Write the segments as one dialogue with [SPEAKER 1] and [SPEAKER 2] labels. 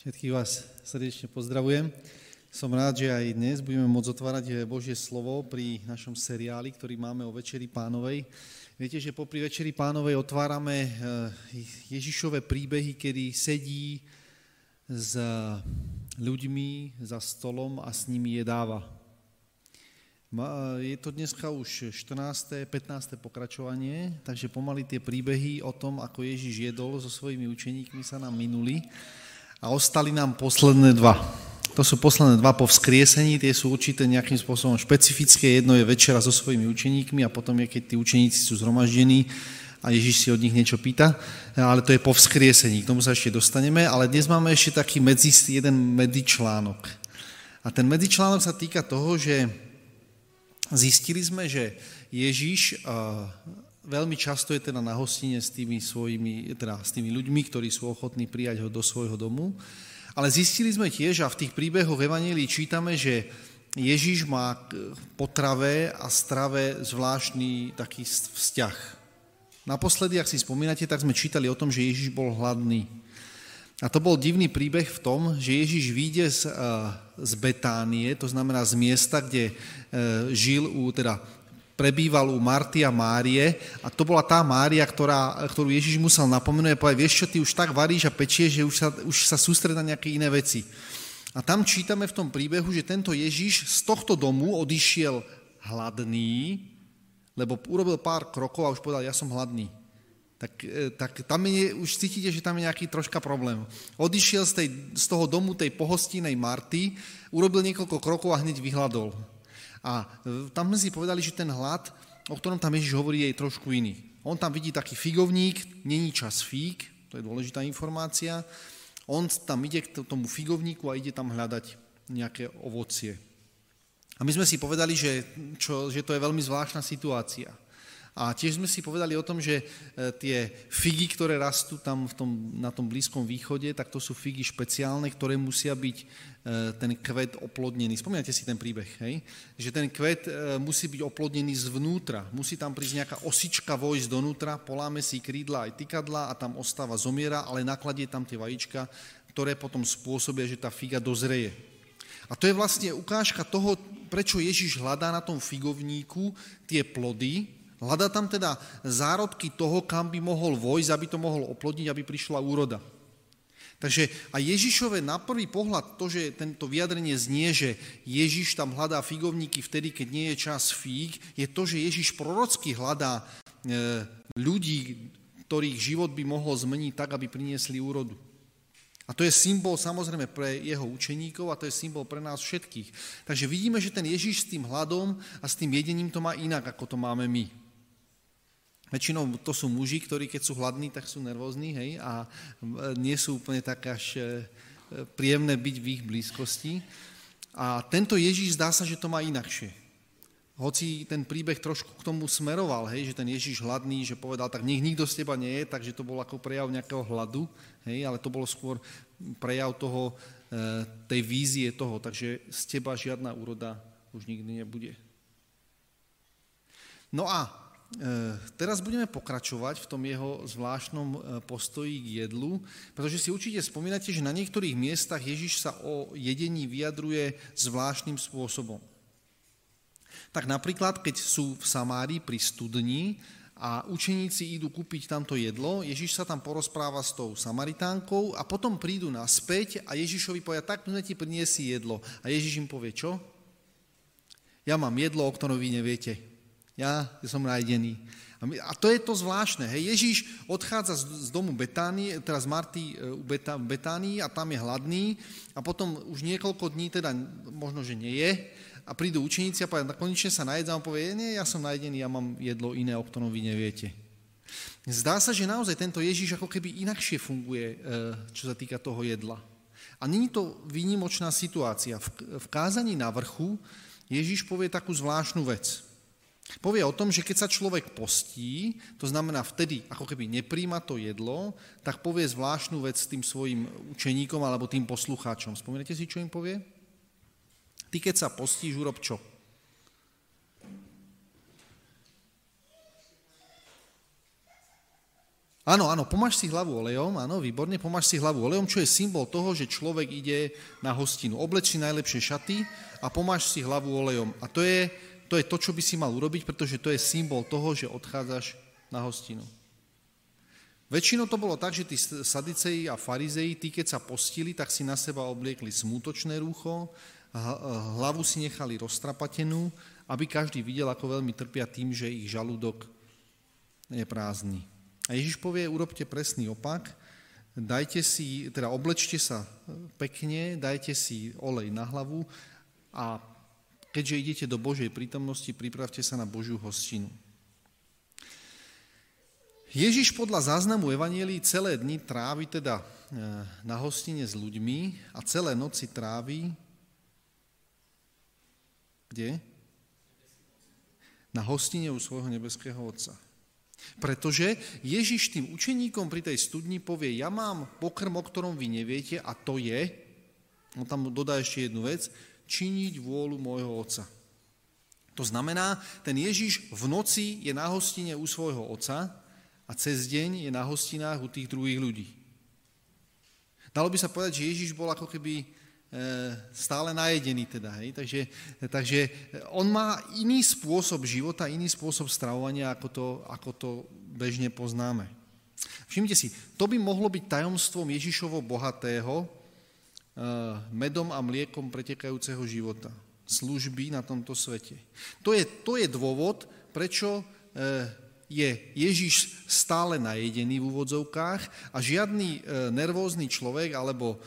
[SPEAKER 1] Všetkých vás srdečne pozdravujem. Som rád, že aj dnes budeme môcť otvárať Božie slovo pri našom seriáli, ktorý máme o Večeri pánovej. Viete, že popri Večeri pánovej otvárame eh, Ježišové príbehy, kedy sedí s ľuďmi za stolom a s nimi jedáva. Je to dneska už 14. 15. pokračovanie, takže pomaly tie príbehy o tom, ako Ježiš jedol so svojimi učeníkmi sa nám minuli a ostali nám posledné dva. To sú posledné dva po vzkriesení, tie sú určité nejakým spôsobom špecifické. Jedno je večera so svojimi učeníkmi a potom je, keď tí učeníci sú zhromaždení a Ježiš si od nich niečo pýta, ale to je po vzkriesení, k tomu sa ešte dostaneme, ale dnes máme ešte taký medzi, jeden medzičlánok. A ten medzičlánok sa týka toho, že zistili sme, že Ježiš veľmi často je teda na hostine s tými, svojimi, teda s tými ľuďmi, ktorí sú ochotní prijať ho do svojho domu. Ale zistili sme tiež, a v tých príbehoch Evangelii čítame, že Ježiš má k potrave a strave zvláštny taký vzťah. Naposledy, ak si spomínate, tak sme čítali o tom, že Ježiš bol hladný. A to bol divný príbeh v tom, že Ježiš vyjde z, eh, z Betánie, to znamená z miesta, kde eh, žil u, teda prebýval u Marty a Márie a to bola tá Mária, ktorá, ktorú Ježiš musel napomenúť a povedať, vieš čo, ty už tak varíš a pečieš, že už sa, už sa sústred na nejaké iné veci. A tam čítame v tom príbehu, že tento Ježiš z tohto domu odišiel hladný, lebo urobil pár krokov a už povedal, ja som hladný. Tak, e, tak tam je, už cítite, že tam je nejaký troška problém. Odišiel z, tej, z toho domu tej pohostinej Marty, urobil niekoľko krokov a hneď vyhľadol. A tam sme si povedali, že ten hlad, o ktorom tam Ježiš hovorí, je trošku iný. On tam vidí taký figovník, není čas fík, to je dôležitá informácia. On tam ide k tomu figovníku a ide tam hľadať nejaké ovocie. A my sme si povedali, že, čo, že to je veľmi zvláštna situácia. A tiež sme si povedali o tom, že e, tie figy, ktoré rastú tam v tom, na tom Blízkom východe, tak to sú figy špeciálne, ktoré musia byť e, ten kvet oplodnený. Spomínate si ten príbeh, hej? Že ten kvet e, musí byť oplodnený zvnútra. Musí tam prísť nejaká osička vojsť donútra, poláme si krídla aj tykadla a tam ostáva zomiera, ale nakladie tam tie vajíčka, ktoré potom spôsobia, že tá figa dozreje. A to je vlastne ukážka toho, prečo Ježiš hľadá na tom figovníku tie plody, Hľadá tam teda zárodky toho, kam by mohol vojsť, aby to mohol oplodniť, aby prišla úroda. Takže a Ježišové na prvý pohľad to, že tento vyjadrenie znie, že Ježiš tam hľadá figovníky vtedy, keď nie je čas fíg, je to, že Ježiš prorocky hľadá e, ľudí, ktorých život by mohol zmeniť tak, aby priniesli úrodu. A to je symbol samozrejme pre jeho učeníkov a to je symbol pre nás všetkých. Takže vidíme, že ten Ježiš s tým hladom a s tým jedením to má inak, ako to máme my. Väčšinou to sú muži, ktorí keď sú hladní, tak sú nervózni hej, a nie sú úplne tak až e, príjemné byť v ich blízkosti. A tento Ježíš zdá sa, že to má inakšie. Hoci ten príbeh trošku k tomu smeroval, hej, že ten Ježíš hladný, že povedal, tak nech nikto z teba nie je, takže to bol ako prejav nejakého hladu, hej, ale to bolo skôr prejav toho, e, tej vízie toho, takže z teba žiadna úroda už nikdy nebude. No a E, teraz budeme pokračovať v tom jeho zvláštnom e, postoji k jedlu, pretože si určite spomínate, že na niektorých miestach Ježiš sa o jedení vyjadruje zvláštnym spôsobom. Tak napríklad, keď sú v Samárii pri studni a učeníci idú kúpiť tamto jedlo, Ježiš sa tam porozpráva s tou Samaritánkou a potom prídu naspäť a Ježišovi povie, tak sme ti priniesli jedlo. A Ježiš im povie, čo? Ja mám jedlo, o ktorom vy neviete. Ja som nájdený. A to je to zvláštne. Hej. Ježíš odchádza z domu Betánie, teraz Marty e, u Betánii a tam je hladný a potom už niekoľko dní, teda možno, že nie je, a prídu učeníci a povedia, konečne sa najedza a on povie, nie, ja som najedený, ja mám jedlo iné, o ktorom vy neviete. Zdá sa, že naozaj tento Ježíš ako keby inakšie funguje, e, čo sa týka toho jedla. A není to výnimočná situácia. V kázaní na vrchu Ježíš povie takú zvláštnu vec. Povie o tom, že keď sa človek postí, to znamená vtedy, ako keby nepríjma to jedlo, tak povie zvláštnu vec tým svojim učeníkom alebo tým poslucháčom. Spomínate si, čo im povie? Ty, keď sa postíš, urob čo? Áno, áno, pomáš si hlavu olejom, áno, výborne, pomáš si hlavu olejom, čo je symbol toho, že človek ide na hostinu. Obleč si najlepšie šaty a pomáš si hlavu olejom. A to je, to je to, čo by si mal urobiť, pretože to je symbol toho, že odchádzaš na hostinu. Väčšinou to bolo tak, že tí sadiceji a farizeji, tí keď sa postili, tak si na seba obliekli smutočné rúcho, hlavu si nechali roztrapatenú, aby každý videl, ako veľmi trpia tým, že ich žalúdok je prázdny. A Ježiš povie, urobte presný opak, dajte si, teda oblečte sa pekne, dajte si olej na hlavu a keďže idete do Božej prítomnosti, pripravte sa na Božiu hostinu. Ježiš podľa záznamu Evanielii celé dni trávi teda e, na hostine s ľuďmi a celé noci trávi kde? Na hostine u svojho nebeského Otca. Pretože Ježiš tým učeníkom pri tej studni povie, ja mám pokrm, o ktorom vy neviete a to je, on tam dodá ešte jednu vec, činiť vôľu môjho Otca. To znamená, ten Ježiš v noci je na hostine u svojho Otca a cez deň je na hostinách u tých druhých ľudí. Dalo by sa povedať, že Ježiš bol ako keby e, stále najedený teda, hej? Takže, takže on má iný spôsob života, iný spôsob stravovania, ako to, ako to bežne poznáme. Všimnite si, to by mohlo byť tajomstvom Ježišovo bohatého, medom a mliekom pretekajúceho života, služby na tomto svete. To je, to je dôvod, prečo e, je Ježiš stále najedený v úvodzovkách a žiadny e, nervózny človek alebo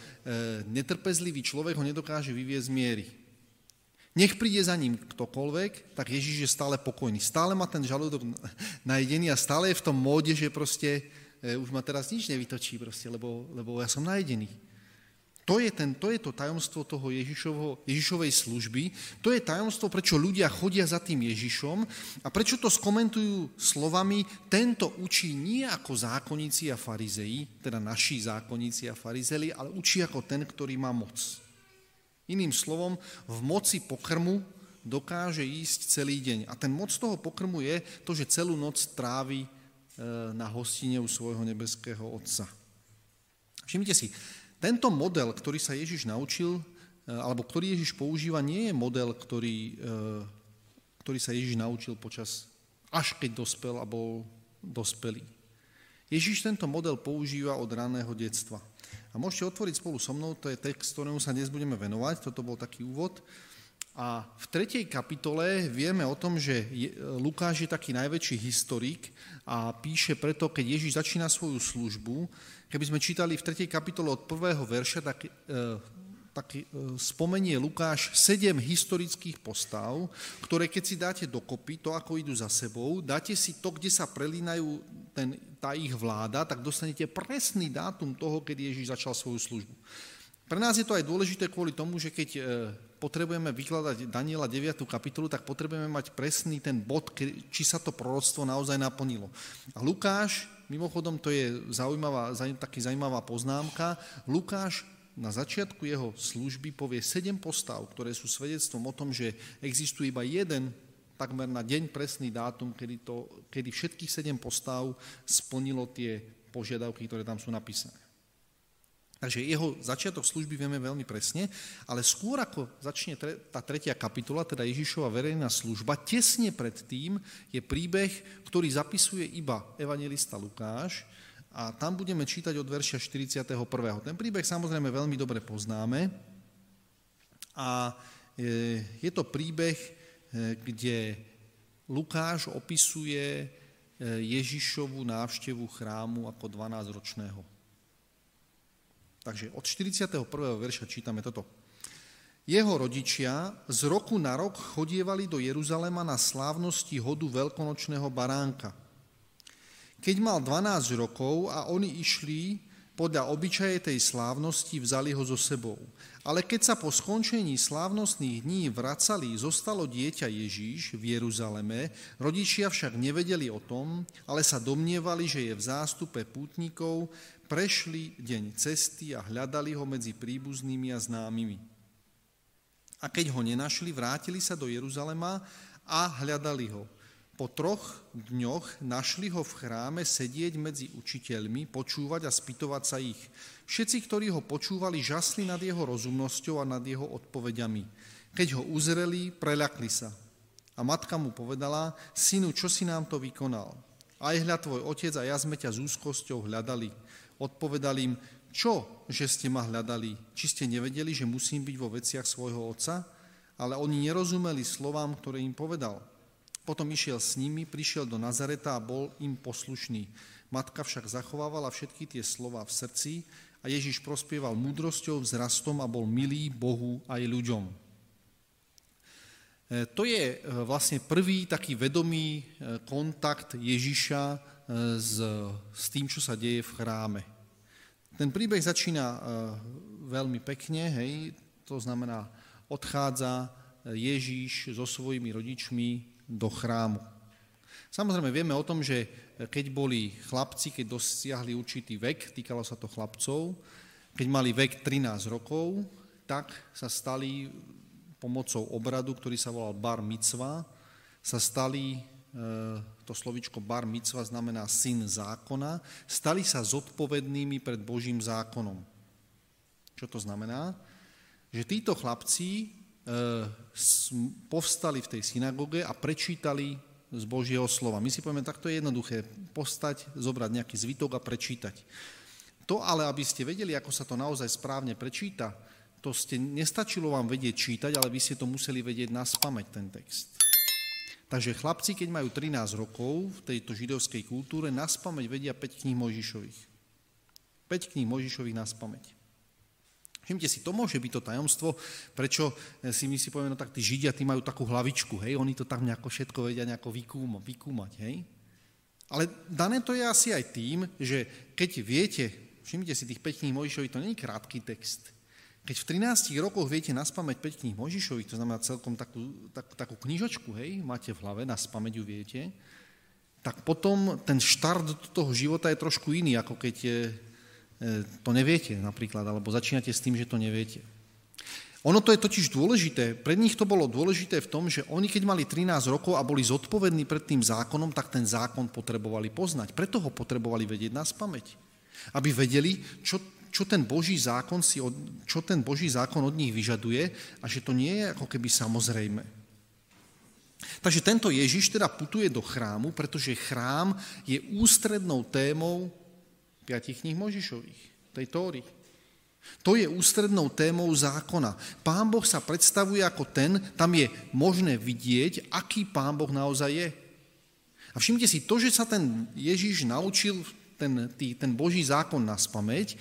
[SPEAKER 1] netrpezlivý človek ho nedokáže vyviezť z miery. Nech príde za ním ktokoľvek, tak Ježiš je stále pokojný. Stále má ten žalúdok najedený a stále je v tom móde, že proste už ma teraz nič nevytočí, proste, lebo, lebo ja som najedený. To je, ten, to je to tajomstvo toho Ježišovo, Ježišovej služby, to je tajomstvo, prečo ľudia chodia za tým Ježišom a prečo to skomentujú slovami, tento učí nie ako zákonníci a farizei, teda naši zákonníci a farizeli, ale učí ako ten, ktorý má moc. Iným slovom, v moci pokrmu dokáže ísť celý deň. A ten moc toho pokrmu je to, že celú noc trávi e, na hostine u svojho nebeského Otca. Všimnite si, tento model, ktorý sa Ježiš naučil, e, alebo ktorý Ježiš používa, nie je model, ktorý, e, ktorý sa Ježiš naučil počas, až keď dospel a bol dospelý. Ježiš tento model používa od raného detstva. A môžete otvoriť spolu so mnou, to je text, ktorému sa dnes budeme venovať, toto bol taký úvod. A v tretej kapitole vieme o tom, že Lukáš je taký najväčší historik a píše preto, keď Ježiš začína svoju službu, Keby sme čítali v 3. kapitole od prvého verša, tak, e, tak e, spomenie Lukáš sedem historických postav, ktoré keď si dáte dokopy, to ako idú za sebou, dáte si to, kde sa prelínajú ten, tá ich vláda, tak dostanete presný dátum toho, kedy Ježíš začal svoju službu. Pre nás je to aj dôležité kvôli tomu, že keď e, potrebujeme vykladať Daniela 9. kapitolu, tak potrebujeme mať presný ten bod, či sa to proroctvo naozaj naplnilo. A Lukáš Mimochodom, to je zaujímavá, taký zaujímavá poznámka. Lukáš na začiatku jeho služby povie sedem postav, ktoré sú svedectvom o tom, že existuje iba jeden takmer na deň presný dátum, kedy, to, kedy všetkých sedem postav splnilo tie požiadavky, ktoré tam sú napísané. Takže jeho začiatok služby vieme veľmi presne, ale skôr ako začne tá tretia kapitola, teda Ježišova verejná služba, tesne pred tým je príbeh, ktorý zapisuje iba evangelista Lukáš a tam budeme čítať od verša 41. Ten príbeh samozrejme veľmi dobre poznáme a e, je to príbeh, e, kde Lukáš opisuje e, Ježišovú návštevu chrámu ako 12-ročného. Takže od 41. verša čítame toto. Jeho rodičia z roku na rok chodievali do Jeruzalema na slávnosti hodu veľkonočného baránka. Keď mal 12 rokov a oni išli podľa obyčaje tej slávnosti, vzali ho so sebou. Ale keď sa po skončení slávnostných dní vracali, zostalo dieťa Ježíš v Jeruzaleme, rodičia však nevedeli o tom, ale sa domnievali, že je v zástupe pútnikov, prešli deň cesty a hľadali ho medzi príbuznými a známymi. A keď ho nenašli, vrátili sa do Jeruzalema a hľadali ho. Po troch dňoch našli ho v chráme sedieť medzi učiteľmi, počúvať a spýtovať sa ich. Všetci, ktorí ho počúvali, žasli nad jeho rozumnosťou a nad jeho odpovediami. Keď ho uzreli, preľakli sa. A matka mu povedala, synu, čo si nám to vykonal? Aj hľa tvoj otec a ja sme ťa s úzkosťou hľadali. Odpovedali im, čo, že ste ma hľadali? Či ste nevedeli, že musím byť vo veciach svojho otca? Ale oni nerozumeli slovám, ktoré im povedal. Potom išiel s nimi, prišiel do Nazareta a bol im poslušný. Matka však zachovávala všetky tie slova v srdci a Ježiš prospieval múdrosťou, vzrastom a bol milý Bohu aj ľuďom. E, to je e, vlastne prvý taký vedomý e, kontakt Ježiša s, s tým, čo sa deje v chráme. Ten príbeh začína veľmi pekne, hej, to znamená, odchádza Ježíš so svojimi rodičmi do chrámu. Samozrejme, vieme o tom, že keď boli chlapci, keď dosiahli určitý vek, týkalo sa to chlapcov, keď mali vek 13 rokov, tak sa stali pomocou obradu, ktorý sa volal bar mitzva, sa stali, e, to slovičko bar mitzva znamená syn zákona, stali sa zodpovednými pred Božím zákonom. Čo to znamená? Že títo chlapci E, povstali v tej synagóge a prečítali z Božieho slova. My si povieme, tak to je jednoduché, postať, zobrať nejaký zvitok a prečítať. To ale, aby ste vedeli, ako sa to naozaj správne prečíta, to ste, nestačilo vám vedieť čítať, ale vy ste to museli vedieť na spameť, ten text. Takže chlapci, keď majú 13 rokov v tejto židovskej kultúre, na spameť vedia 5 kníh Mojžišových. 5 kníh Mojžišových na spameť. Všimte si, to môže byť to tajomstvo, prečo eh, si my si povieme, no tak tí Židia, tí majú takú hlavičku, hej, oni to tam nejako všetko vedia nejako vykúma, vykúmať, hej. Ale dané to je asi aj tým, že keď viete, všimnite si tých 5 kníh Mojžišovi, to nie je krátky text. Keď v 13 rokoch viete naspamäť 5 kníh Mojžišovi, to znamená celkom takú, tak, takú knižočku, hej, máte v hlave, naspamäť ju viete, tak potom ten štart do toho života je trošku iný, ako keď je E, to neviete napríklad, alebo začínate s tým, že to neviete. Ono to je totiž dôležité. Pred nich to bolo dôležité v tom, že oni keď mali 13 rokov a boli zodpovední pred tým zákonom, tak ten zákon potrebovali poznať. Preto ho potrebovali vedieť na spameť. Aby vedeli, čo, čo, ten Boží zákon si od, čo ten Boží zákon od nich vyžaduje a že to nie je ako keby samozrejme. Takže tento Ježiš teda putuje do chrámu, pretože chrám je ústrednou témou piatich kníh Možišových, tej Tóry. To je ústrednou témou zákona. Pán Boh sa predstavuje ako ten, tam je možné vidieť, aký pán Boh naozaj je. A všimte si, to, že sa ten Ježiš naučil ten, tý, ten Boží zákon na spameť,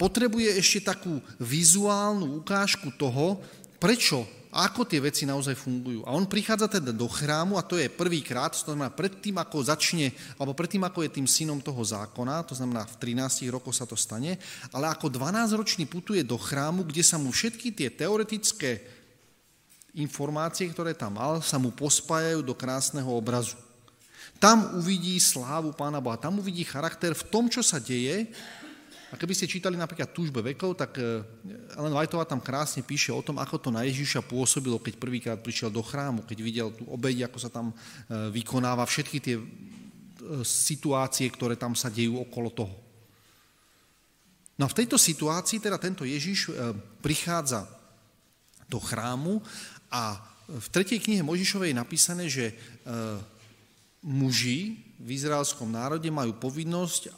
[SPEAKER 1] potrebuje ešte takú vizuálnu ukážku toho, prečo a ako tie veci naozaj fungujú. A on prichádza teda do chrámu a to je prvýkrát, to znamená predtým, ako začne, alebo predtým, ako je tým synom toho zákona, to znamená v 13 rokoch sa to stane, ale ako 12-ročný putuje do chrámu, kde sa mu všetky tie teoretické informácie, ktoré tam mal, sa mu pospájajú do krásneho obrazu. Tam uvidí slávu Pána Boha, tam uvidí charakter v tom, čo sa deje a keby ste čítali napríklad Túžbe vekov, tak e, Ellen Whiteová tam krásne píše o tom, ako to na Ježiša pôsobilo, keď prvýkrát prišiel do chrámu, keď videl tú obeď, ako sa tam e, vykonáva, všetky tie e, situácie, ktoré tam sa dejú okolo toho. No a v tejto situácii teda tento Ježiš prichádza do chrámu a v tretej knihe Možišovej je napísané, že muži v izraelskom národe majú povinnosť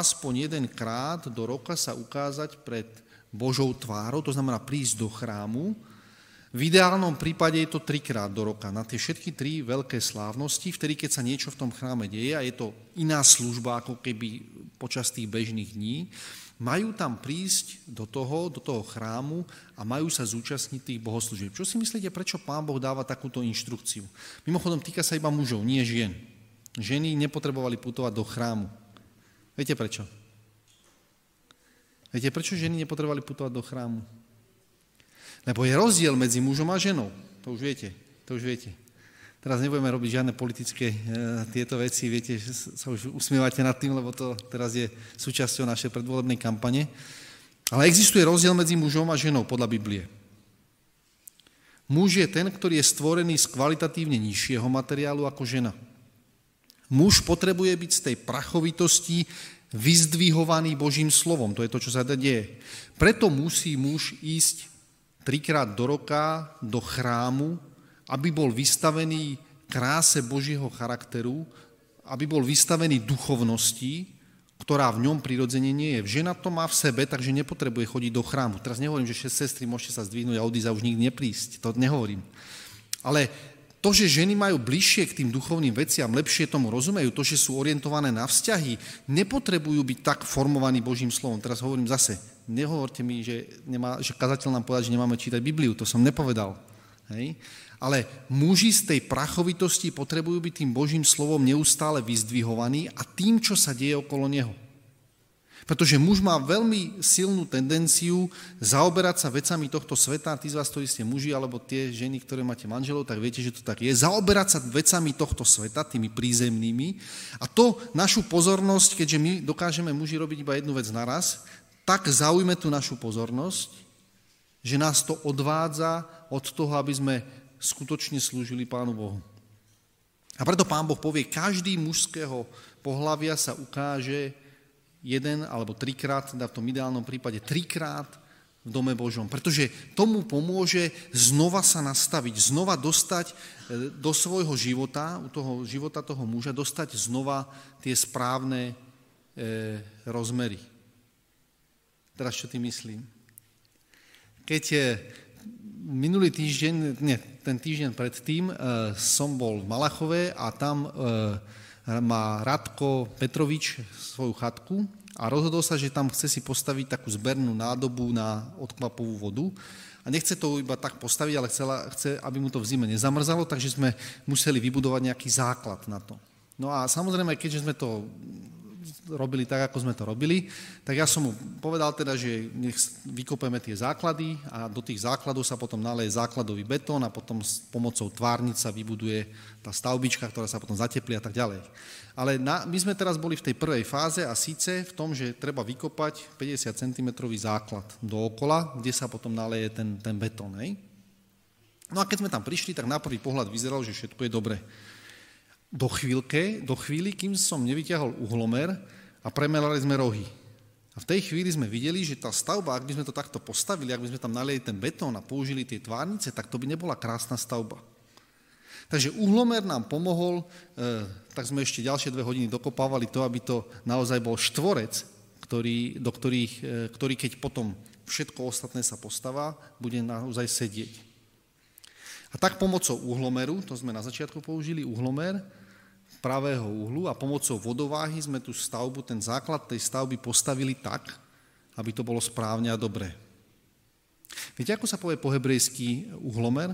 [SPEAKER 1] aspoň jedenkrát do roka sa ukázať pred Božou tvárou, to znamená prísť do chrámu. V ideálnom prípade je to trikrát do roka, na tie všetky tri veľké slávnosti, vtedy, keď sa niečo v tom chráme deje a je to iná služba, ako keby počas tých bežných dní, majú tam prísť do toho, do toho chrámu a majú sa zúčastniť tých bohoslúžieb. Čo si myslíte, prečo Pán Boh dáva takúto inštrukciu? Mimochodom, týka sa iba mužov, nie žien. Ženy nepotrebovali putovať do chrámu. Viete prečo? Viete, prečo ženy nepotrebovali putovať do chrámu? Lebo je rozdiel medzi mužom a ženou. To už viete. To už viete. Teraz nebudeme robiť žiadne politické e, tieto veci, viete, že sa už usmievate nad tým, lebo to teraz je súčasťou našej predvolebnej kampane. Ale existuje rozdiel medzi mužom a ženou podľa Biblie. Muž je ten, ktorý je stvorený z kvalitatívne nižšieho materiálu ako žena. Muž potrebuje byť z tej prachovitosti vyzdvihovaný Božím slovom. To je to, čo sa deje. Preto musí muž ísť trikrát do roka do chrámu, aby bol vystavený kráse Božieho charakteru, aby bol vystavený duchovnosti, ktorá v ňom prirodzene nie je. Žena to má v sebe, takže nepotrebuje chodiť do chrámu. Teraz nehovorím, že šest sestry môžete sa zdvihnúť a odísť a už nikdy neprísť. To nehovorím. Ale to, že ženy majú bližšie k tým duchovným veciam, lepšie tomu rozumejú, to, že sú orientované na vzťahy, nepotrebujú byť tak formovaní Božím slovom. Teraz hovorím zase, nehovorte mi, že, nemá, že kazateľ nám povedal, že nemáme čítať Bibliu, to som nepovedal. Hej? Ale muži z tej prachovitosti potrebujú byť tým Božím slovom neustále vyzdvihovaní a tým, čo sa deje okolo neho. Pretože muž má veľmi silnú tendenciu zaoberať sa vecami tohto sveta, tí z vás, ktorí ste muži, alebo tie ženy, ktoré máte manželov, tak viete, že to tak je, zaoberať sa vecami tohto sveta, tými prízemnými. A to našu pozornosť, keďže my dokážeme muži robiť iba jednu vec naraz, tak zaujme tú našu pozornosť, že nás to odvádza od toho, aby sme skutočne slúžili Pánu Bohu. A preto Pán Boh povie, každý mužského pohlavia sa ukáže jeden alebo trikrát, teda v tom ideálnom prípade trikrát v dome Božom. Pretože tomu pomôže znova sa nastaviť, znova dostať e, do svojho života, u toho života toho muža, dostať znova tie správne e, rozmery. Teraz čo ty myslím? Keď e, minulý týždeň, nie, ten týždeň predtým e, som bol v Malachove a tam e, má Radko Petrovič svoju chatku a rozhodol sa, že tam chce si postaviť takú zbernú nádobu na odkvapovú vodu. A nechce to iba tak postaviť, ale chcela, chce, aby mu to v zime nezamrzalo, takže sme museli vybudovať nejaký základ na to. No a samozrejme, keďže sme to robili tak, ako sme to robili, tak ja som mu povedal teda, že nech vykopeme tie základy a do tých základov sa potom naleje základový betón a potom s pomocou tvárnic sa vybuduje tá stavbička, ktorá sa potom zateplí a tak ďalej. Ale na, my sme teraz boli v tej prvej fáze a síce v tom, že treba vykopať 50 cm základ dookola, kde sa potom naleje ten, ten betón. Hej? No a keď sme tam prišli, tak na prvý pohľad vyzeralo, že všetko je dobre do, chvíľke, do chvíli, kým som nevyťahol uhlomer a premelali sme rohy. A v tej chvíli sme videli, že tá stavba, ak by sme to takto postavili, ak by sme tam nalieli ten betón a použili tie tvárnice, tak to by nebola krásna stavba. Takže uhlomer nám pomohol, e, tak sme ešte ďalšie dve hodiny dokopávali to, aby to naozaj bol štvorec, ktorý, do ktorých, e, ktorý keď potom všetko ostatné sa postáva, bude naozaj sedieť. A tak pomocou uhlomeru, to sme na začiatku použili, uhlomer, pravého uhlu a pomocou vodováhy sme tú stavbu, ten základ tej stavby postavili tak, aby to bolo správne a dobré. Viete, ako sa povie po hebrejsky uhlomer?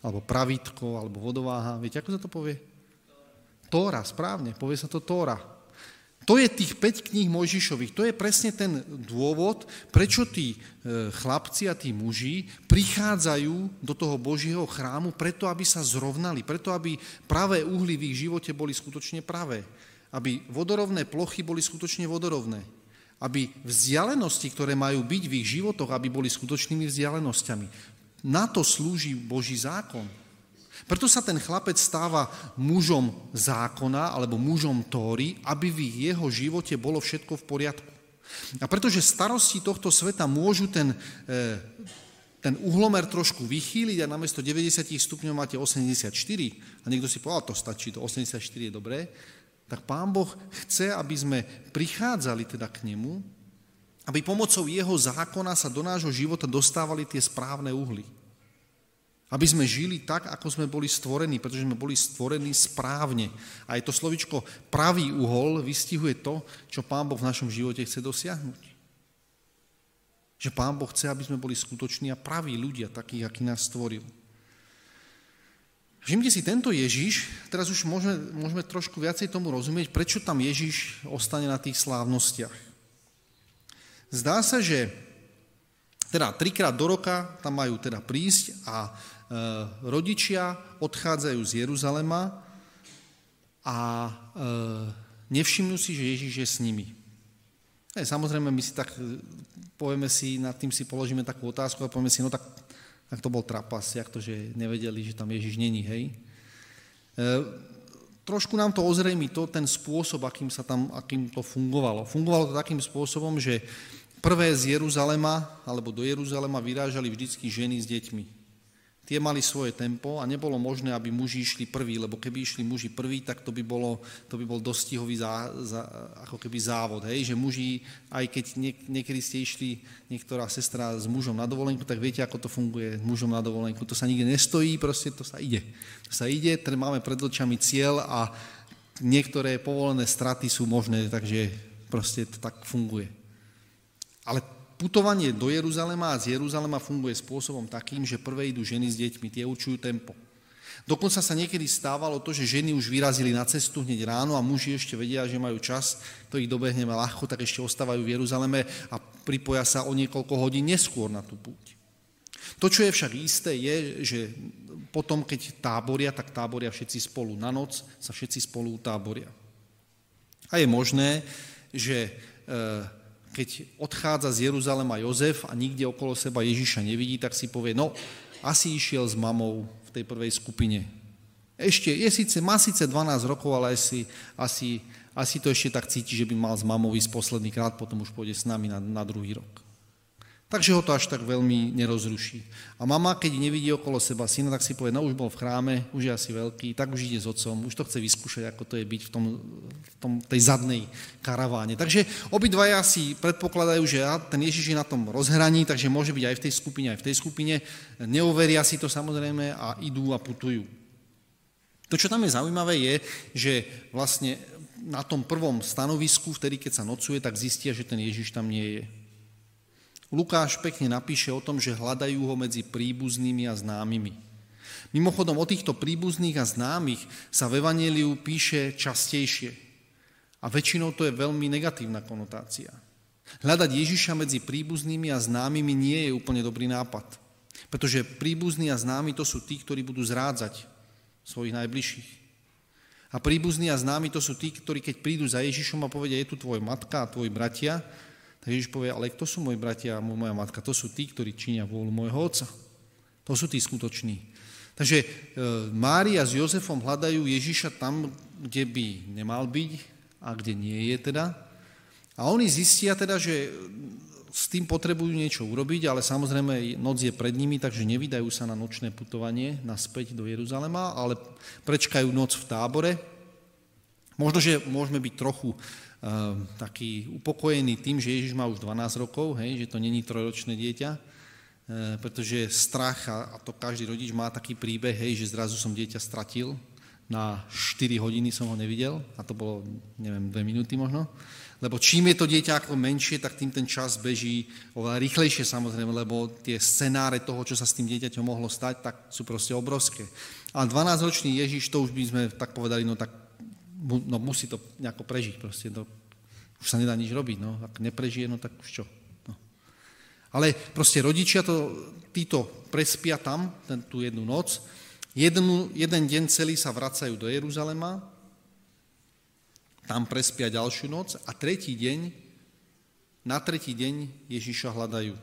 [SPEAKER 1] Alebo pravítko, alebo vodováha. Viete, ako sa to povie? Tóra, správne, povie sa to Tóra. To je tých 5 kníh Mojžišových, to je presne ten dôvod, prečo tí e, chlapci a tí muži prichádzajú do toho Božieho chrámu, preto aby sa zrovnali, preto aby pravé uhly v ich živote boli skutočne pravé, aby vodorovné plochy boli skutočne vodorovné, aby vzdialenosti, ktoré majú byť v ich životoch, aby boli skutočnými vzdialenosťami. Na to slúži Boží zákon. Preto sa ten chlapec stáva mužom zákona alebo mužom Tóry, aby v jeho živote bolo všetko v poriadku. A pretože starosti tohto sveta môžu ten, e, ten uhlomer trošku vychýliť a namiesto 90 stupňov máte 84 a niekto si povedal, to stačí, to 84 je dobré, tak Pán Boh chce, aby sme prichádzali teda k nemu, aby pomocou jeho zákona sa do nášho života dostávali tie správne uhly. Aby sme žili tak, ako sme boli stvorení, pretože sme boli stvorení správne. A aj to slovičko pravý uhol vystihuje to, čo Pán Boh v našom živote chce dosiahnuť. Že Pán Boh chce, aby sme boli skutoční a praví ľudia, takí, aký nás stvoril. Všimte si, tento Ježiš, teraz už môžeme, môžeme trošku viacej tomu rozumieť, prečo tam Ježiš ostane na tých slávnostiach. Zdá sa, že teda trikrát do roka tam majú teda prísť a rodičia odchádzajú z Jeruzalema a e, nevšimnú si, že Ježiš je s nimi. E, samozrejme, my si tak povieme si, nad tým si položíme takú otázku a povieme si, no tak, tak to bol trapas, jak to, že nevedeli, že tam Ježiš není, hej. trošku nám to ozrejmi to, ten spôsob, akým, sa tam, akým to fungovalo. Fungovalo to takým spôsobom, že prvé z Jeruzalema, alebo do Jeruzalema vyrážali vždycky ženy s deťmi. Tie mali svoje tempo a nebolo možné, aby muži išli prví, lebo keby išli muži prví, tak to by, bolo, to by bol dostihový zá, zá, ako keby závod. Hej? Že muži, aj keď niek, niekedy ste išli niektorá sestra s mužom na dovolenku, tak viete, ako to funguje s mužom na dovolenku. To sa nikde nestojí, proste to sa ide. To sa ide, teda máme pred očami cieľ a niektoré povolené straty sú možné, takže proste to tak funguje. Ale putovanie do Jeruzalema a z Jeruzalema funguje spôsobom takým, že prvé idú ženy s deťmi, tie určujú tempo. Dokonca sa niekedy stávalo to, že ženy už vyrazili na cestu hneď ráno a muži ešte vedia, že majú čas, to ich dobehneme ľahko, tak ešte ostávajú v Jeruzaleme a pripoja sa o niekoľko hodín neskôr na tú púť. To, čo je však isté, je, že potom, keď táboria, tak táboria všetci spolu. Na noc sa všetci spolu táboria. A je možné, že e, keď odchádza z Jeruzalema Jozef a nikde okolo seba Ježiša nevidí, tak si povie, no, asi išiel s mamou v tej prvej skupine. Ešte, je síce, má síce 12 rokov, ale asi, asi, asi to ešte tak cíti, že by mal s mamou ísť posledný krát, potom už pôjde s nami na, na druhý rok. Takže ho to až tak veľmi nerozruší. A mama, keď nevidí okolo seba syna, tak si povie, no už bol v chráme, už je asi veľký, tak už ide s otcom, už to chce vyskúšať, ako to je byť v, tom, tom, tej zadnej karaváne. Takže obidvaja si predpokladajú, že ten Ježiš je na tom rozhraní, takže môže byť aj v tej skupine, aj v tej skupine. Neuveria si to samozrejme a idú a putujú. To, čo tam je zaujímavé, je, že vlastne na tom prvom stanovisku, vtedy, keď sa nocuje, tak zistia, že ten Ježiš tam nie je. Lukáš pekne napíše o tom, že hľadajú ho medzi príbuznými a známymi. Mimochodom, o týchto príbuzných a známych sa v Evangeliu píše častejšie. A väčšinou to je veľmi negatívna konotácia. Hľadať Ježiša medzi príbuznými a známymi nie je úplne dobrý nápad. Pretože príbuzní a známi to sú tí, ktorí budú zrádzať svojich najbližších. A príbuzní a známi to sú tí, ktorí keď prídu za Ježišom a povedia, je tu tvoj matka a tvoji bratia, tak Ježiš povie, ale kto sú moji bratia a moja matka? To sú tí, ktorí činia vôľu môjho otca. To sú tí skutoční. Takže e, Mária s Jozefom hľadajú Ježiša tam, kde by nemal byť a kde nie je teda. A oni zistia teda, že s tým potrebujú niečo urobiť, ale samozrejme noc je pred nimi, takže nevydajú sa na nočné putovanie naspäť do Jeruzalema, ale prečkajú noc v tábore. Možno, že môžeme byť trochu Ehm, taký upokojený tým, že Ježiš má už 12 rokov, hej, že to není trojročné dieťa, ehm, pretože strach, a to každý rodič má taký príbeh, hej, že zrazu som dieťa stratil, na 4 hodiny som ho nevidel, a to bolo, neviem, 2 minúty možno, lebo čím je to dieťa ako menšie, tak tým ten čas beží oveľa rýchlejšie samozrejme, lebo tie scenáre toho, čo sa s tým dieťaťom mohlo stať, tak sú proste obrovské. A 12-ročný Ježiš, to už by sme tak povedali, no tak no musí to nejako prežiť proste. To, už sa nedá nič robiť, no. Ak neprežije, no tak už čo. No. Ale proste rodičia to, títo prespia tam, ten, tú jednu noc, jednu, jeden deň celý sa vracajú do Jeruzalema, tam prespia ďalšiu noc a tretí deň, na tretí deň Ježiša hľadajú.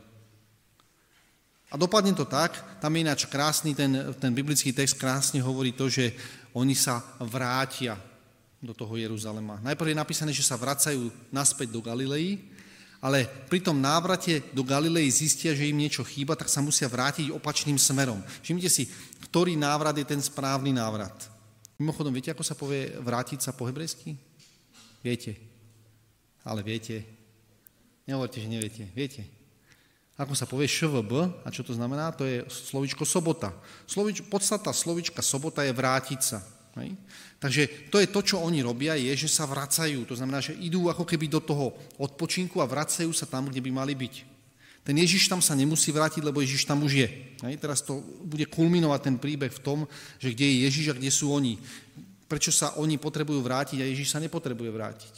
[SPEAKER 1] A dopadne to tak, tam je ináč krásny, ten, ten biblický text krásne hovorí to, že oni sa vrátia do toho Jeruzalema. Najprv je napísané, že sa vracajú naspäť do Galilei, ale pri tom návrate do Galilei zistia, že im niečo chýba, tak sa musia vrátiť opačným smerom. Všimnite si, ktorý návrat je ten správny návrat. Mimochodom, viete, ako sa povie vrátiť sa po hebrejsky? Viete. Ale viete. Nehovorte, že neviete. Viete. Ako sa povie švb, a čo to znamená? To je slovičko sobota. Slovič, podstata slovička sobota je vrátiť sa. Hej? Takže to je to, čo oni robia, je, že sa vracajú. To znamená, že idú ako keby do toho odpočinku a vracajú sa tam, kde by mali byť. Ten Ježiš tam sa nemusí vrátiť, lebo Ježiš tam už je. Hej? Teraz to bude kulminovať ten príbeh v tom, že kde je Ježiš a kde sú oni. Prečo sa oni potrebujú vrátiť a Ježiš sa nepotrebuje vrátiť.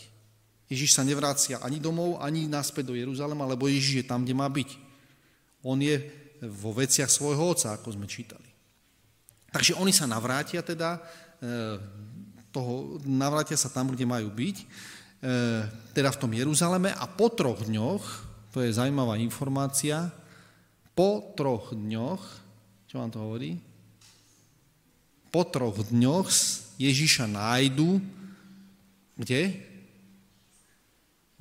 [SPEAKER 1] Ježiš sa nevrácia ani domov, ani naspäť do Jeruzalema, lebo Ježiš je tam, kde má byť. On je vo veciach svojho oca, ako sme čítali. Takže oni sa navrátia teda E, toho, navrátia sa tam, kde majú byť, e, teda v tom Jeruzaleme a po troch dňoch, to je zaujímavá informácia, po troch dňoch, čo vám to hovorí? Po troch dňoch Ježiša nájdu, kde?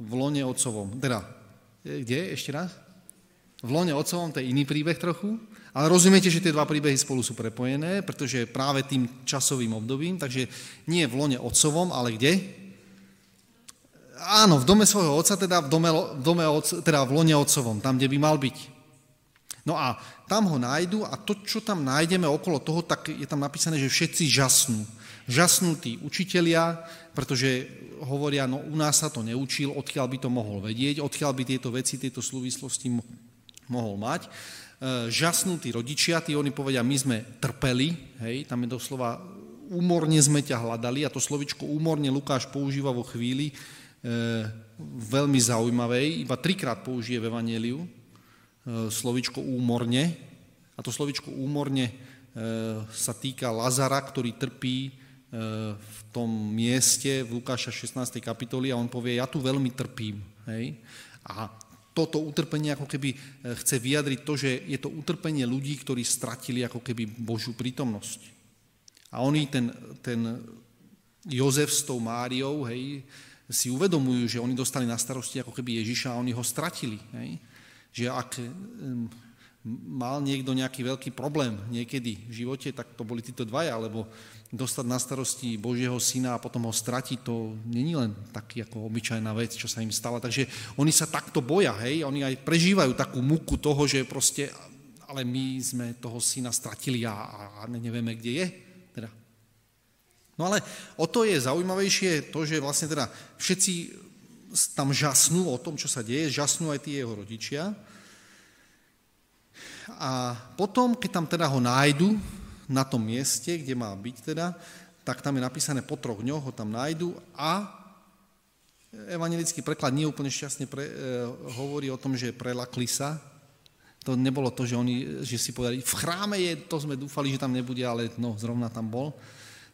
[SPEAKER 1] V lone otcovom. Teda, kde? Ešte raz? V lone otcovom to je iný príbeh trochu, ale rozumiete, že tie dva príbehy spolu sú prepojené, pretože práve tým časovým obdobím, takže nie v lone otcovom, ale kde? Áno, v dome svojho otca, teda v, dome, v, dome, teda v lone otcovom, tam, kde by mal byť. No a tam ho nájdu a to, čo tam nájdeme okolo toho, tak je tam napísané, že všetci žasnú. Žasnú tí učitelia, pretože hovoria, no u nás sa to neučil, odkiaľ by to mohol vedieť, odkiaľ by tieto veci, tieto súvislosti mohol mať. E, žasnú tí rodičia, tí oni povedia, my sme trpeli, hej, tam je doslova, úmorne sme ťa hľadali a to slovičko úmorne Lukáš používa vo chvíli veľmi zaujímavej, iba trikrát použije v Evangeliu, E, slovičko úmorne. A to slovičko úmorne e, sa týka Lazara, ktorý trpí e, v tom mieste v Lukáša 16. kapitoli a on povie, ja tu veľmi trpím. Hej? A toto utrpenie ako keby chce vyjadriť to, že je to utrpenie ľudí, ktorí stratili ako keby Božiu prítomnosť. A oni, ten, ten Jozef s tou Máriou, hej, si uvedomujú, že oni dostali na starosti ako keby Ježiša a oni ho stratili. Hej že ak mal niekto nejaký veľký problém niekedy v živote, tak to boli títo dvaja, lebo dostať na starosti Božieho syna a potom ho stratiť, to není len taký ako obyčajná vec, čo sa im stala. Takže oni sa takto boja, hej, oni aj prežívajú takú muku toho, že proste, ale my sme toho syna stratili a, a nevieme, kde je. No ale o to je zaujímavejšie to, že vlastne teda všetci tam žasnú o tom, čo sa deje, žasnú aj tí jeho rodičia. A potom, keď tam teda ho nájdu na tom mieste, kde má byť teda, tak tam je napísané po troch dňoch ho tam nájdu a evangelický preklad nie úplne šťastne pre, e, hovorí o tom, že prelakli sa. To nebolo to, že oni že si povedali, v chráme je, to sme dúfali, že tam nebude, ale no, zrovna tam bol.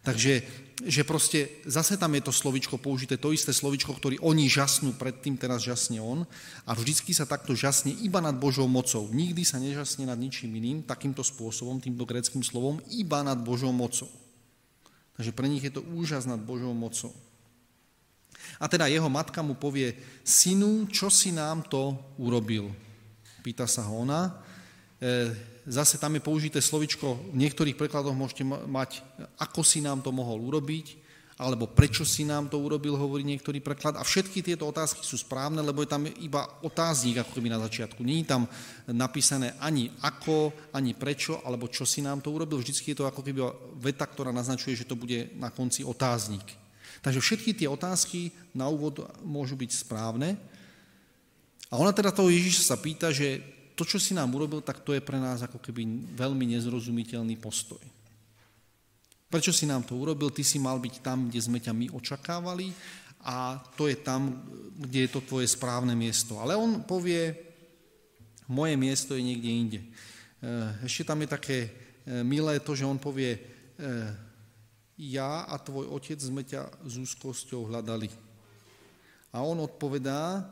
[SPEAKER 1] Takže že proste zase tam je to slovičko použité, to isté slovičko, ktorý oni žasnú, predtým teraz žasne on a vždycky sa takto žasne iba nad Božou mocou. Nikdy sa nežasne nad ničím iným, takýmto spôsobom, týmto greckým slovom, iba nad Božou mocou. Takže pre nich je to úžas nad Božou mocou. A teda jeho matka mu povie, synu, čo si nám to urobil? Pýta sa ho ona. E, zase tam je použité slovičko, v niektorých prekladoch môžete mať, ako si nám to mohol urobiť, alebo prečo si nám to urobil, hovorí niektorý preklad. A všetky tieto otázky sú správne, lebo je tam iba otáznik ako keby na začiatku. Je tam napísané ani ako, ani prečo, alebo čo si nám to urobil. Vždycky je to ako keby veta, ktorá naznačuje, že to bude na konci otáznik. Takže všetky tie otázky na úvod môžu byť správne. A ona teda toho Ježiša sa pýta, že to, čo si nám urobil, tak to je pre nás ako keby veľmi nezrozumiteľný postoj. Prečo si nám to urobil? Ty si mal byť tam, kde sme ťa my očakávali a to je tam, kde je to tvoje správne miesto. Ale on povie, moje miesto je niekde inde. Eh, ešte tam je také eh, milé to, že on povie, eh, ja a tvoj otec sme ťa s úzkosťou hľadali. A on odpovedá,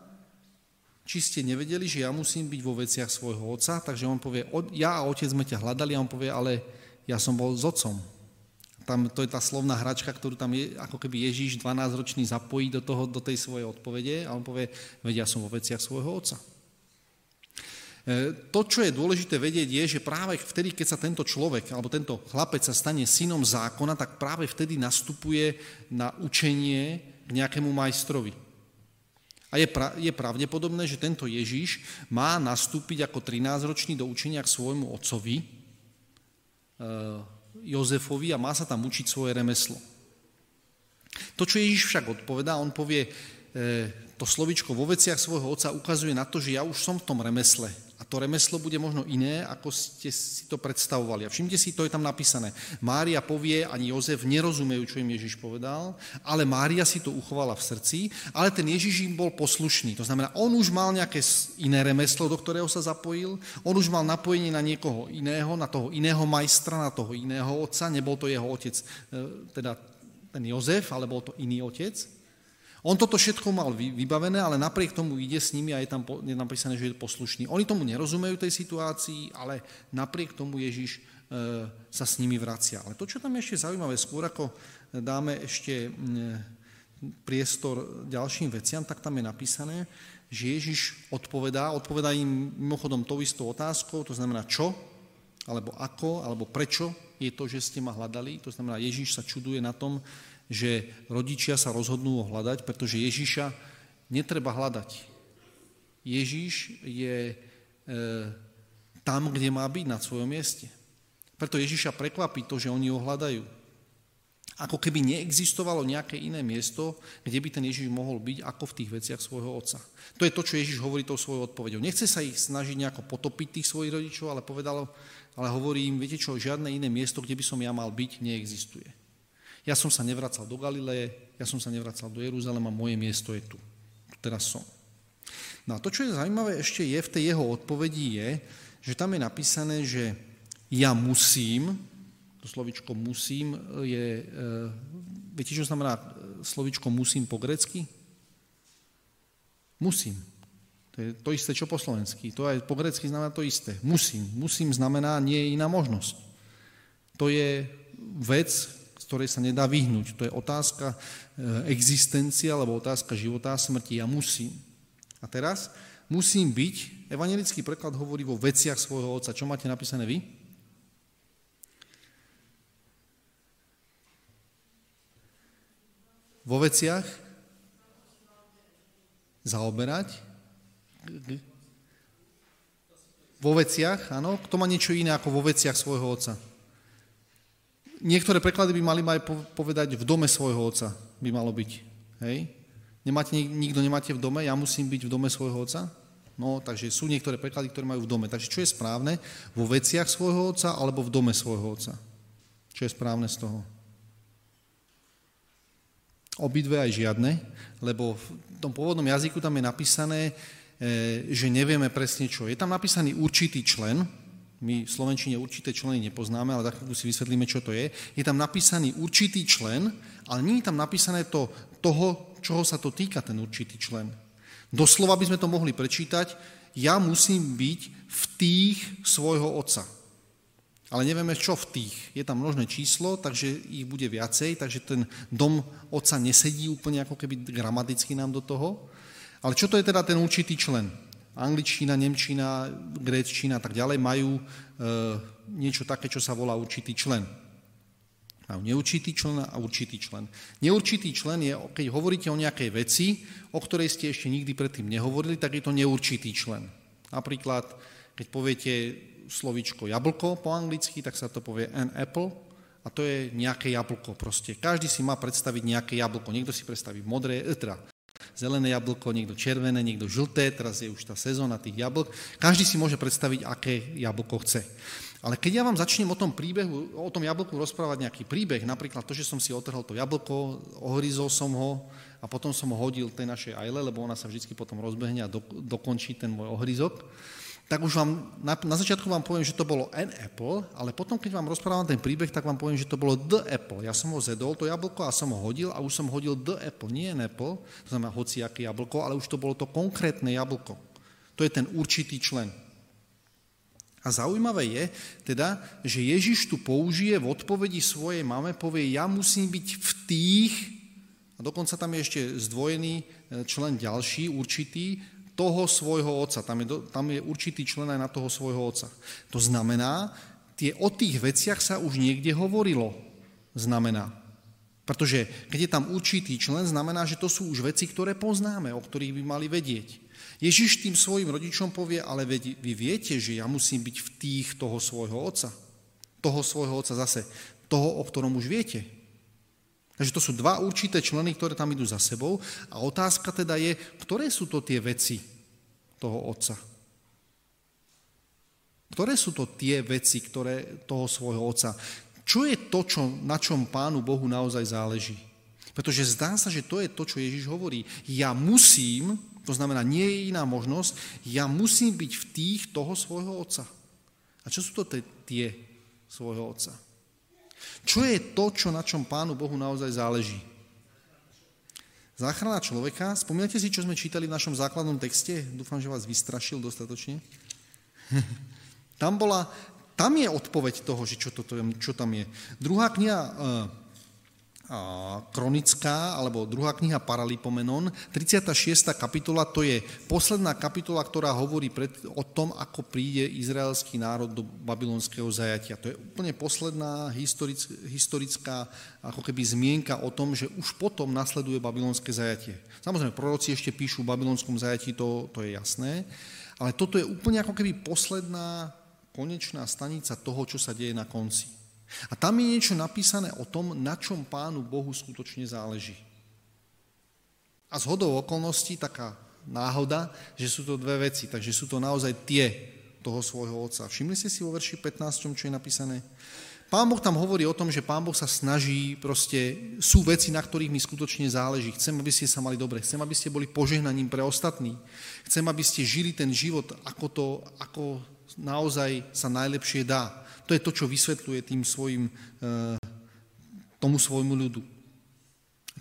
[SPEAKER 1] či ste nevedeli, že ja musím byť vo veciach svojho otca, takže on povie, ja a otec sme ťa hľadali a on povie, ale ja som bol s otcom. Tam, to je tá slovná hračka, ktorú tam je, ako keby Ježíš 12-ročný zapojí do, toho, do tej svojej odpovede a on povie, ja som vo veciach svojho otca. E, to, čo je dôležité vedieť, je, že práve vtedy, keď sa tento človek alebo tento chlapec sa stane synom zákona, tak práve vtedy nastupuje na učenie k nejakému majstrovi. A je, pra, je pravdepodobné, že tento Ježíš má nastúpiť ako 13-ročný do učenia k svojmu otcovi, e, Jozefovi, a má sa tam učiť svoje remeslo. To, čo Ježíš však odpovedá, on povie, e, to slovičko vo veciach svojho otca ukazuje na to, že ja už som v tom remesle, a to remeslo bude možno iné, ako ste si to predstavovali. A všimte si, to je tam napísané. Mária povie, ani Jozef nerozumejú, čo im Ježiš povedal, ale Mária si to uchovala v srdci, ale ten Ježiš im bol poslušný. To znamená, on už mal nejaké iné remeslo, do ktorého sa zapojil, on už mal napojenie na niekoho iného, na toho iného majstra, na toho iného otca, nebol to jeho otec, e, teda ten Jozef, ale bol to iný otec. On toto všetko mal vybavené, ale napriek tomu ide s nimi a je tam napísané, že je poslušný. Oni tomu nerozumejú tej situácii, ale napriek tomu Ježiš e, sa s nimi vracia. Ale to, čo tam je ešte zaujímavé, skôr ako dáme ešte priestor ďalším veciam, tak tam je napísané, že Ježiš odpovedá, odpovedá im mimochodom tou istou otázkou, to znamená čo, alebo ako, alebo prečo je to, že ste ma hľadali. To znamená, Ježiš sa čuduje na tom, že rodičia sa rozhodnú ho hľadať, pretože Ježiša netreba hľadať. Ježiš je e, tam, kde má byť, na svojom mieste. Preto Ježiša prekvapí to, že oni ho hľadajú. Ako keby neexistovalo nejaké iné miesto, kde by ten Ježiš mohol byť, ako v tých veciach svojho otca. To je to, čo Ježiš hovorí tou svojou odpovedou. Nechce sa ich snažiť nejako potopiť tých svojich rodičov, ale povedalo, ale hovorí im, viete čo, žiadne iné miesto, kde by som ja mal byť, neexistuje. Ja som sa nevracal do Galileje, ja som sa nevracal do Jeruzalema, moje miesto je tu. Teraz som. No a to, čo je zaujímavé ešte je v tej jeho odpovedi je, že tam je napísané, že ja musím, to slovičko musím je, e, viete, čo znamená slovičko musím po grecky? Musím. To je to isté, čo po slovensky. To aj po grecky znamená to isté. Musím. Musím znamená, nie je iná možnosť. To je vec, ktorej sa nedá vyhnúť. To je otázka e, existencie alebo otázka života a smrti. Ja musím. A teraz musím byť, evangelický preklad hovorí vo veciach svojho otca. Čo máte napísané vy? vo veciach zaoberať. Vo veciach, áno. Kto má niečo iné ako vo veciach svojho otca? Niektoré preklady by mali aj povedať v dome svojho otca by malo byť. Hej? Nemáte, nikto nemáte v dome, ja musím byť v dome svojho otca? No, takže sú niektoré preklady, ktoré majú v dome. Takže čo je správne? Vo veciach svojho otca alebo v dome svojho otca? Čo je správne z toho? Obidve aj žiadne, lebo v tom pôvodnom jazyku tam je napísané, e, že nevieme presne čo. Je tam napísaný určitý člen, my v Slovenčine určité členy nepoznáme, ale tak si vysvetlíme, čo to je. Je tam napísaný určitý člen, ale nie je tam napísané to, toho, čoho sa to týka, ten určitý člen. Doslova by sme to mohli prečítať, ja musím byť v tých svojho otca. Ale nevieme, čo v tých. Je tam množné číslo, takže ich bude viacej, takže ten dom otca nesedí úplne ako keby gramaticky nám do toho. Ale čo to je teda ten určitý člen? Angličtina, Nemčina, gréčtina a tak ďalej majú e, niečo také, čo sa volá určitý člen. Majú neurčitý člen a určitý člen. Neurčitý člen je, keď hovoríte o nejakej veci, o ktorej ste ešte nikdy predtým nehovorili, tak je to neurčitý člen. Napríklad, keď poviete, slovičko jablko po anglicky, tak sa to povie an apple a to je nejaké jablko proste. Každý si má predstaviť nejaké jablko. Niekto si predstaví modré, e, teda zelené jablko, niekto červené, niekto žlté, teraz je už tá sezóna tých jablk. Každý si môže predstaviť, aké jablko chce. Ale keď ja vám začnem o tom príbehu, o tom jablku rozprávať nejaký príbeh, napríklad to, že som si otrhol to jablko, ohryzol som ho a potom som ho hodil tej našej ajle, lebo ona sa vždy potom rozbehne a do, dokončí ten môj ohryzok, tak už vám, na, na začiatku vám poviem, že to bolo an apple, ale potom, keď vám rozprávam ten príbeh, tak vám poviem, že to bolo the apple. Ja som ho zedol, to jablko, a som ho hodil a už som hodil the apple, nie an apple, to znamená hociaké jablko, ale už to bolo to konkrétne jablko. To je ten určitý člen. A zaujímavé je teda, že Ježiš tu použije v odpovedi svojej mame, povie, ja musím byť v tých, a dokonca tam je ešte zdvojený e, člen ďalší, určitý, toho svojho otca. Tam je, tam je určitý člen aj na toho svojho otca. To znamená, tie, o tých veciach sa už niekde hovorilo. Znamená. Pretože keď je tam určitý člen, znamená, že to sú už veci, ktoré poznáme, o ktorých by mali vedieť. Ježiš tým svojim rodičom povie, ale vy viete, že ja musím byť v tých toho svojho otca. Toho svojho otca zase, toho, o ktorom už viete. Takže to sú dva určité členy, ktoré tam idú za sebou a otázka teda je, ktoré sú to tie veci toho otca. Ktoré sú to tie veci ktoré, toho svojho otca? Čo je to, čo, na čom Pánu Bohu naozaj záleží? Pretože zdá sa, že to je to, čo Ježiš hovorí. Ja musím, to znamená, nie je iná možnosť, ja musím byť v tých toho svojho otca. A čo sú to tie svojho otca? Čo je to, čo na čom Pánu Bohu naozaj záleží? Záchrana človeka. Spomínate si, čo sme čítali v našom základnom texte? Dúfam, že vás vystrašil dostatočne. tam, bola, tam je odpoveď toho, že čo, toto, čo tam je. Druhá kniha uh, kronická, alebo druhá kniha Paralipomenon, 36. kapitola, to je posledná kapitola, ktorá hovorí pred, o tom, ako príde izraelský národ do babylonského zajatia. To je úplne posledná historic, historická ako keby zmienka o tom, že už potom nasleduje babylonské zajatie. Samozrejme, proroci ešte píšu v babylonskom zajatí, to, to je jasné, ale toto je úplne ako keby posledná konečná stanica toho, čo sa deje na konci. A tam je niečo napísané o tom, na čom pánu Bohu skutočne záleží. A z hodou okolností taká náhoda, že sú to dve veci, takže sú to naozaj tie toho svojho otca. Všimli ste si vo verši 15, čo je napísané? Pán Boh tam hovorí o tom, že Pán Boh sa snaží, proste sú veci, na ktorých mi skutočne záleží. Chcem, aby ste sa mali dobre, chcem, aby ste boli požehnaním pre ostatní. Chcem, aby ste žili ten život, ako to, ako naozaj sa najlepšie dá. To je to, čo vysvetľuje tým svojim, eh, tomu svojmu ľudu.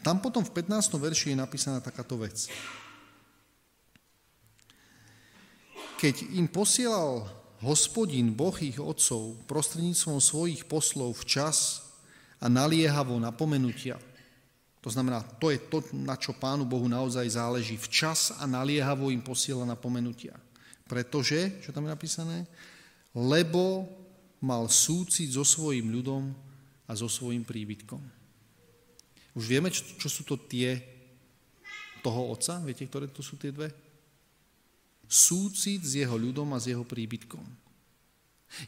[SPEAKER 1] Tam potom v 15. verši je napísaná takáto vec. Keď im posielal hospodin, Boh ich otcov, prostredníctvom svojich poslov včas a naliehavo napomenutia, to znamená, to je to, na čo Pánu Bohu naozaj záleží. Včas a naliehavo im posiela napomenutia. Pretože, čo tam je napísané? Lebo mal súcit so svojím ľudom a so svojím príbytkom. Už vieme, čo, čo sú to tie toho otca? Viete, ktoré to sú tie dve? Súcit s jeho ľudom a s jeho príbytkom.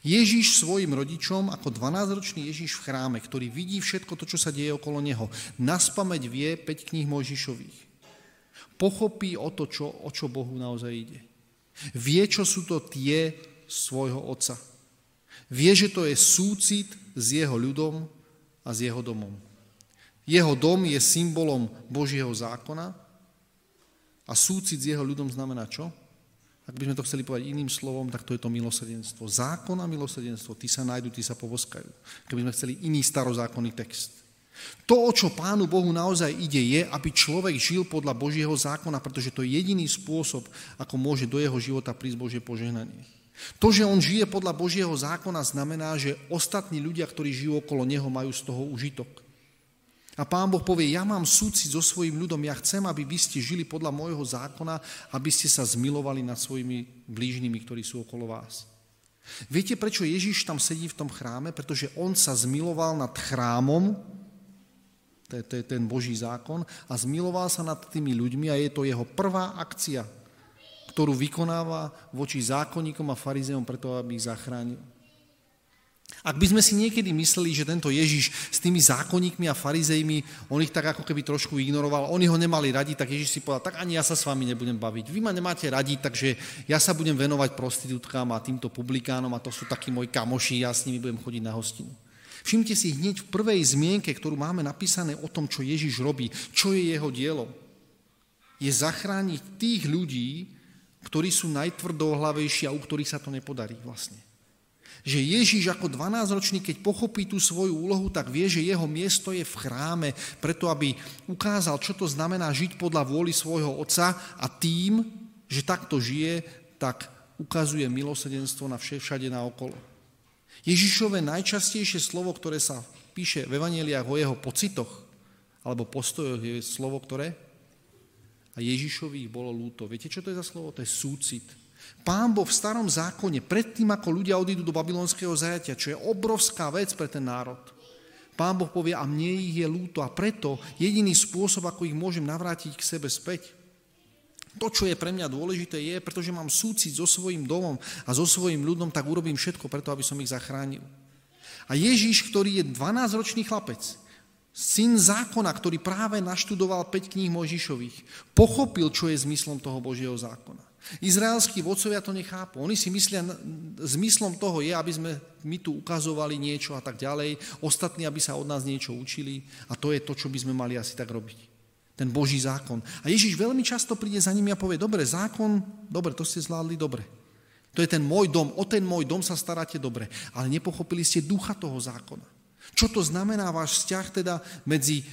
[SPEAKER 1] Ježíš svojim rodičom, ako 12-ročný Ježíš v chráme, ktorý vidí všetko to, čo sa deje okolo neho, naspameť vie 5 kníh Mojžišových. Pochopí o to, čo, o čo Bohu naozaj ide. Vie, čo sú to tie svojho otca. Vie, že to je súcit s jeho ľudom a s jeho domom. Jeho dom je symbolom Božieho zákona a súcit s jeho ľudom znamená čo? Ak by sme to chceli povedať iným slovom, tak to je to milosrdenstvo. Zákon a milosrdenstvo, ty sa nájdu, ty sa povoskajú. Keby sme chceli iný starozákonný text. To, o čo Pánu Bohu naozaj ide, je, aby človek žil podľa Božieho zákona, pretože to je jediný spôsob, ako môže do jeho života prísť Božie požehnanie. To, že on žije podľa Božieho zákona, znamená, že ostatní ľudia, ktorí žijú okolo neho, majú z toho užitok. A pán Boh povie, ja mám súcit so svojím ľudom, ja chcem, aby vy ste žili podľa môjho zákona, aby ste sa zmilovali nad svojimi blížnymi, ktorí sú okolo vás. Viete, prečo Ježiš tam sedí v tom chráme? Pretože on sa zmiloval nad chrámom, to je, to je ten Boží zákon, a zmiloval sa nad tými ľuďmi a je to jeho prvá akcia ktorú vykonáva voči zákonníkom a farizeom preto, aby ich zachránil. Ak by sme si niekedy mysleli, že tento Ježiš s tými zákonníkmi a farizejmi, on ich tak ako keby trošku ignoroval, oni ho nemali radi, tak Ježiš si povedal, tak ani ja sa s vami nebudem baviť. Vy ma nemáte radi, takže ja sa budem venovať prostitútkám a týmto publikánom a to sú takí moji kamoši, ja s nimi budem chodiť na hostinu. Všimte si hneď v prvej zmienke, ktorú máme napísané o tom, čo Ježiš robí, čo je jeho dielo. Je zachrániť tých ľudí, ktorí sú najtvrdohlavejší a u ktorých sa to nepodarí vlastne. Že Ježíš ako 12-ročný, keď pochopí tú svoju úlohu, tak vie, že jeho miesto je v chráme, preto aby ukázal, čo to znamená žiť podľa vôly svojho otca a tým, že takto žije, tak ukazuje milosedenstvo na všade naokolo. Ježišové najčastejšie slovo, ktoré sa píše v Evangeliách o jeho pocitoch alebo postojoch, je slovo, ktoré a Ježišovi ich bolo lúto. Viete, čo to je za slovo? To je súcit. Pán Boh v starom zákone, predtým ako ľudia odídu do babylonského zajatia, čo je obrovská vec pre ten národ, Pán Boh povie, a mne ich je lúto a preto jediný spôsob, ako ich môžem navrátiť k sebe späť, to, čo je pre mňa dôležité, je, pretože mám súcit so svojím domom a so svojím ľudom, tak urobím všetko preto, aby som ich zachránil. A Ježíš, ktorý je 12-ročný chlapec, syn zákona, ktorý práve naštudoval 5 kníh Mojžišových, pochopil, čo je zmyslom toho Božieho zákona. Izraelskí vodcovia to nechápu. Oni si myslia, zmyslom toho je, aby sme my tu ukazovali niečo a tak ďalej, ostatní, aby sa od nás niečo učili a to je to, čo by sme mali asi tak robiť. Ten Boží zákon. A Ježiš veľmi často príde za nimi a povie, dobre, zákon, dobre, to ste zvládli, dobre. To je ten môj dom, o ten môj dom sa staráte dobre, ale nepochopili ste ducha toho zákona. Čo to znamená váš vzťah teda medzi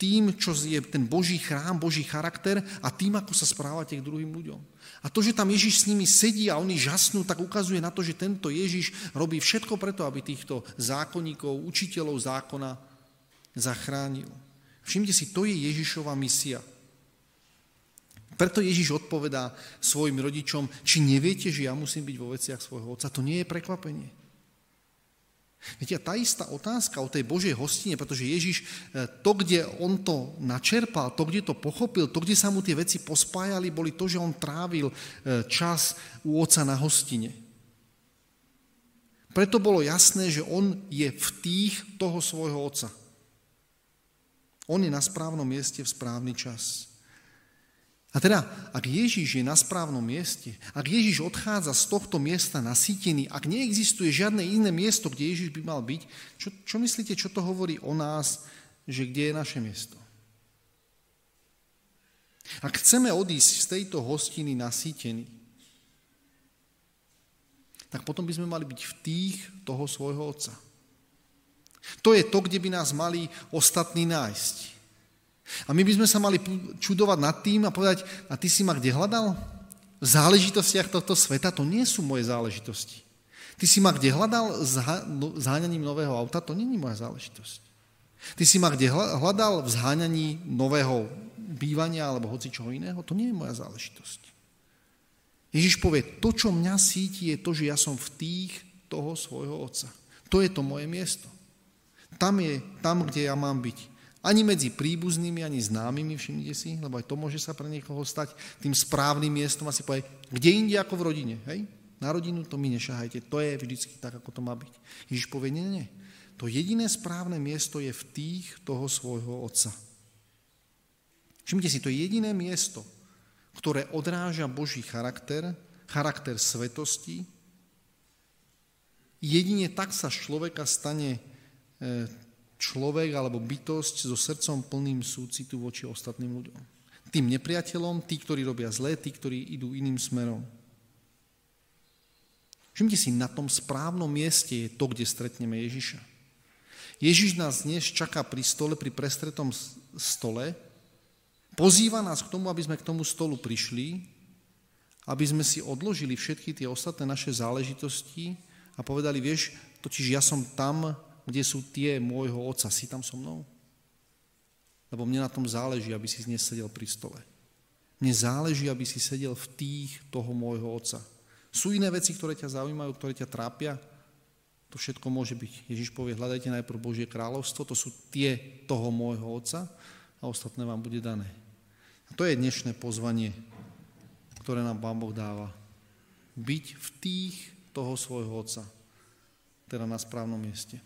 [SPEAKER 1] tým, čo je ten Boží chrám, Boží charakter a tým, ako sa správate k druhým ľuďom. A to, že tam Ježiš s nimi sedí a oni žasnú, tak ukazuje na to, že tento Ježiš robí všetko preto, aby týchto zákonníkov, učiteľov zákona zachránil. Všimte si, to je Ježišova misia. Preto Ježiš odpovedá svojim rodičom, či neviete, že ja musím byť vo veciach svojho otca. To nie je prekvapenie. Viete, tá istá otázka o tej Božej hostine, pretože Ježiš e, to, kde on to načerpal, to, kde to pochopil, to, kde sa mu tie veci pospájali, boli to, že on trávil e, čas u oca na hostine. Preto bolo jasné, že on je v tých toho svojho oca. On je na správnom mieste v správny čas. A teda, ak Ježiš je na správnom mieste, ak Ježiš odchádza z tohto miesta nasýtený, ak neexistuje žiadne iné miesto, kde Ježiš by mal byť, čo, čo myslíte, čo to hovorí o nás, že kde je naše miesto? Ak chceme odísť z tejto hostiny nasýtení, tak potom by sme mali byť v tých toho svojho Otca. To je to, kde by nás mali ostatní nájsť. A my by sme sa mali čudovať nad tým a povedať, a ty si ma kde hľadal? V záležitostiach tohto sveta to nie sú moje záležitosti. Ty si ma kde hľadal no, zháňaním nového auta? To je moja záležitosť. Ty si ma kde hľadal v zháňaní nového bývania alebo hoci čoho iného? To nie je moja záležitosť. Ježiš povie, to, čo mňa síti, je to, že ja som v tých toho svojho otca. To je to moje miesto. Tam je, tam, kde ja mám byť. Ani medzi príbuznými, ani známymi, všimnite si, lebo aj to môže sa pre niekoho stať tým správnym miestom a si povie, kde inde ako v rodine, hej? Na rodinu to mi nešahajte, to je vždycky tak, ako to má byť. Ježiš povie, nie, nie, to jediné správne miesto je v tých toho svojho otca. Všimte si, to je jediné miesto, ktoré odráža Boží charakter, charakter svetosti. Jedine tak sa z človeka stane e, človek alebo bytosť so srdcom plným súcitu voči ostatným ľuďom. Tým nepriateľom, tí, ktorí robia zlé, tí, ktorí idú iným smerom. Všimte si, na tom správnom mieste je to, kde stretneme Ježiša. Ježiš nás dnes čaká pri stole, pri prestretom stole, pozýva nás k tomu, aby sme k tomu stolu prišli, aby sme si odložili všetky tie ostatné naše záležitosti a povedali, vieš, totiž ja som tam, kde sú tie môjho otca, si tam so mnou? Lebo mne na tom záleží, aby si dnes sedel pri stole. Mne záleží, aby si sedel v tých toho môjho otca. Sú iné veci, ktoré ťa zaujímajú, ktoré ťa trápia? To všetko môže byť. Ježiš povie, hľadajte najprv Božie kráľovstvo, to sú tie toho môjho otca a ostatné vám bude dané. A to je dnešné pozvanie, ktoré nám Pán Boh dáva. Byť v tých toho svojho otca, teda na správnom mieste.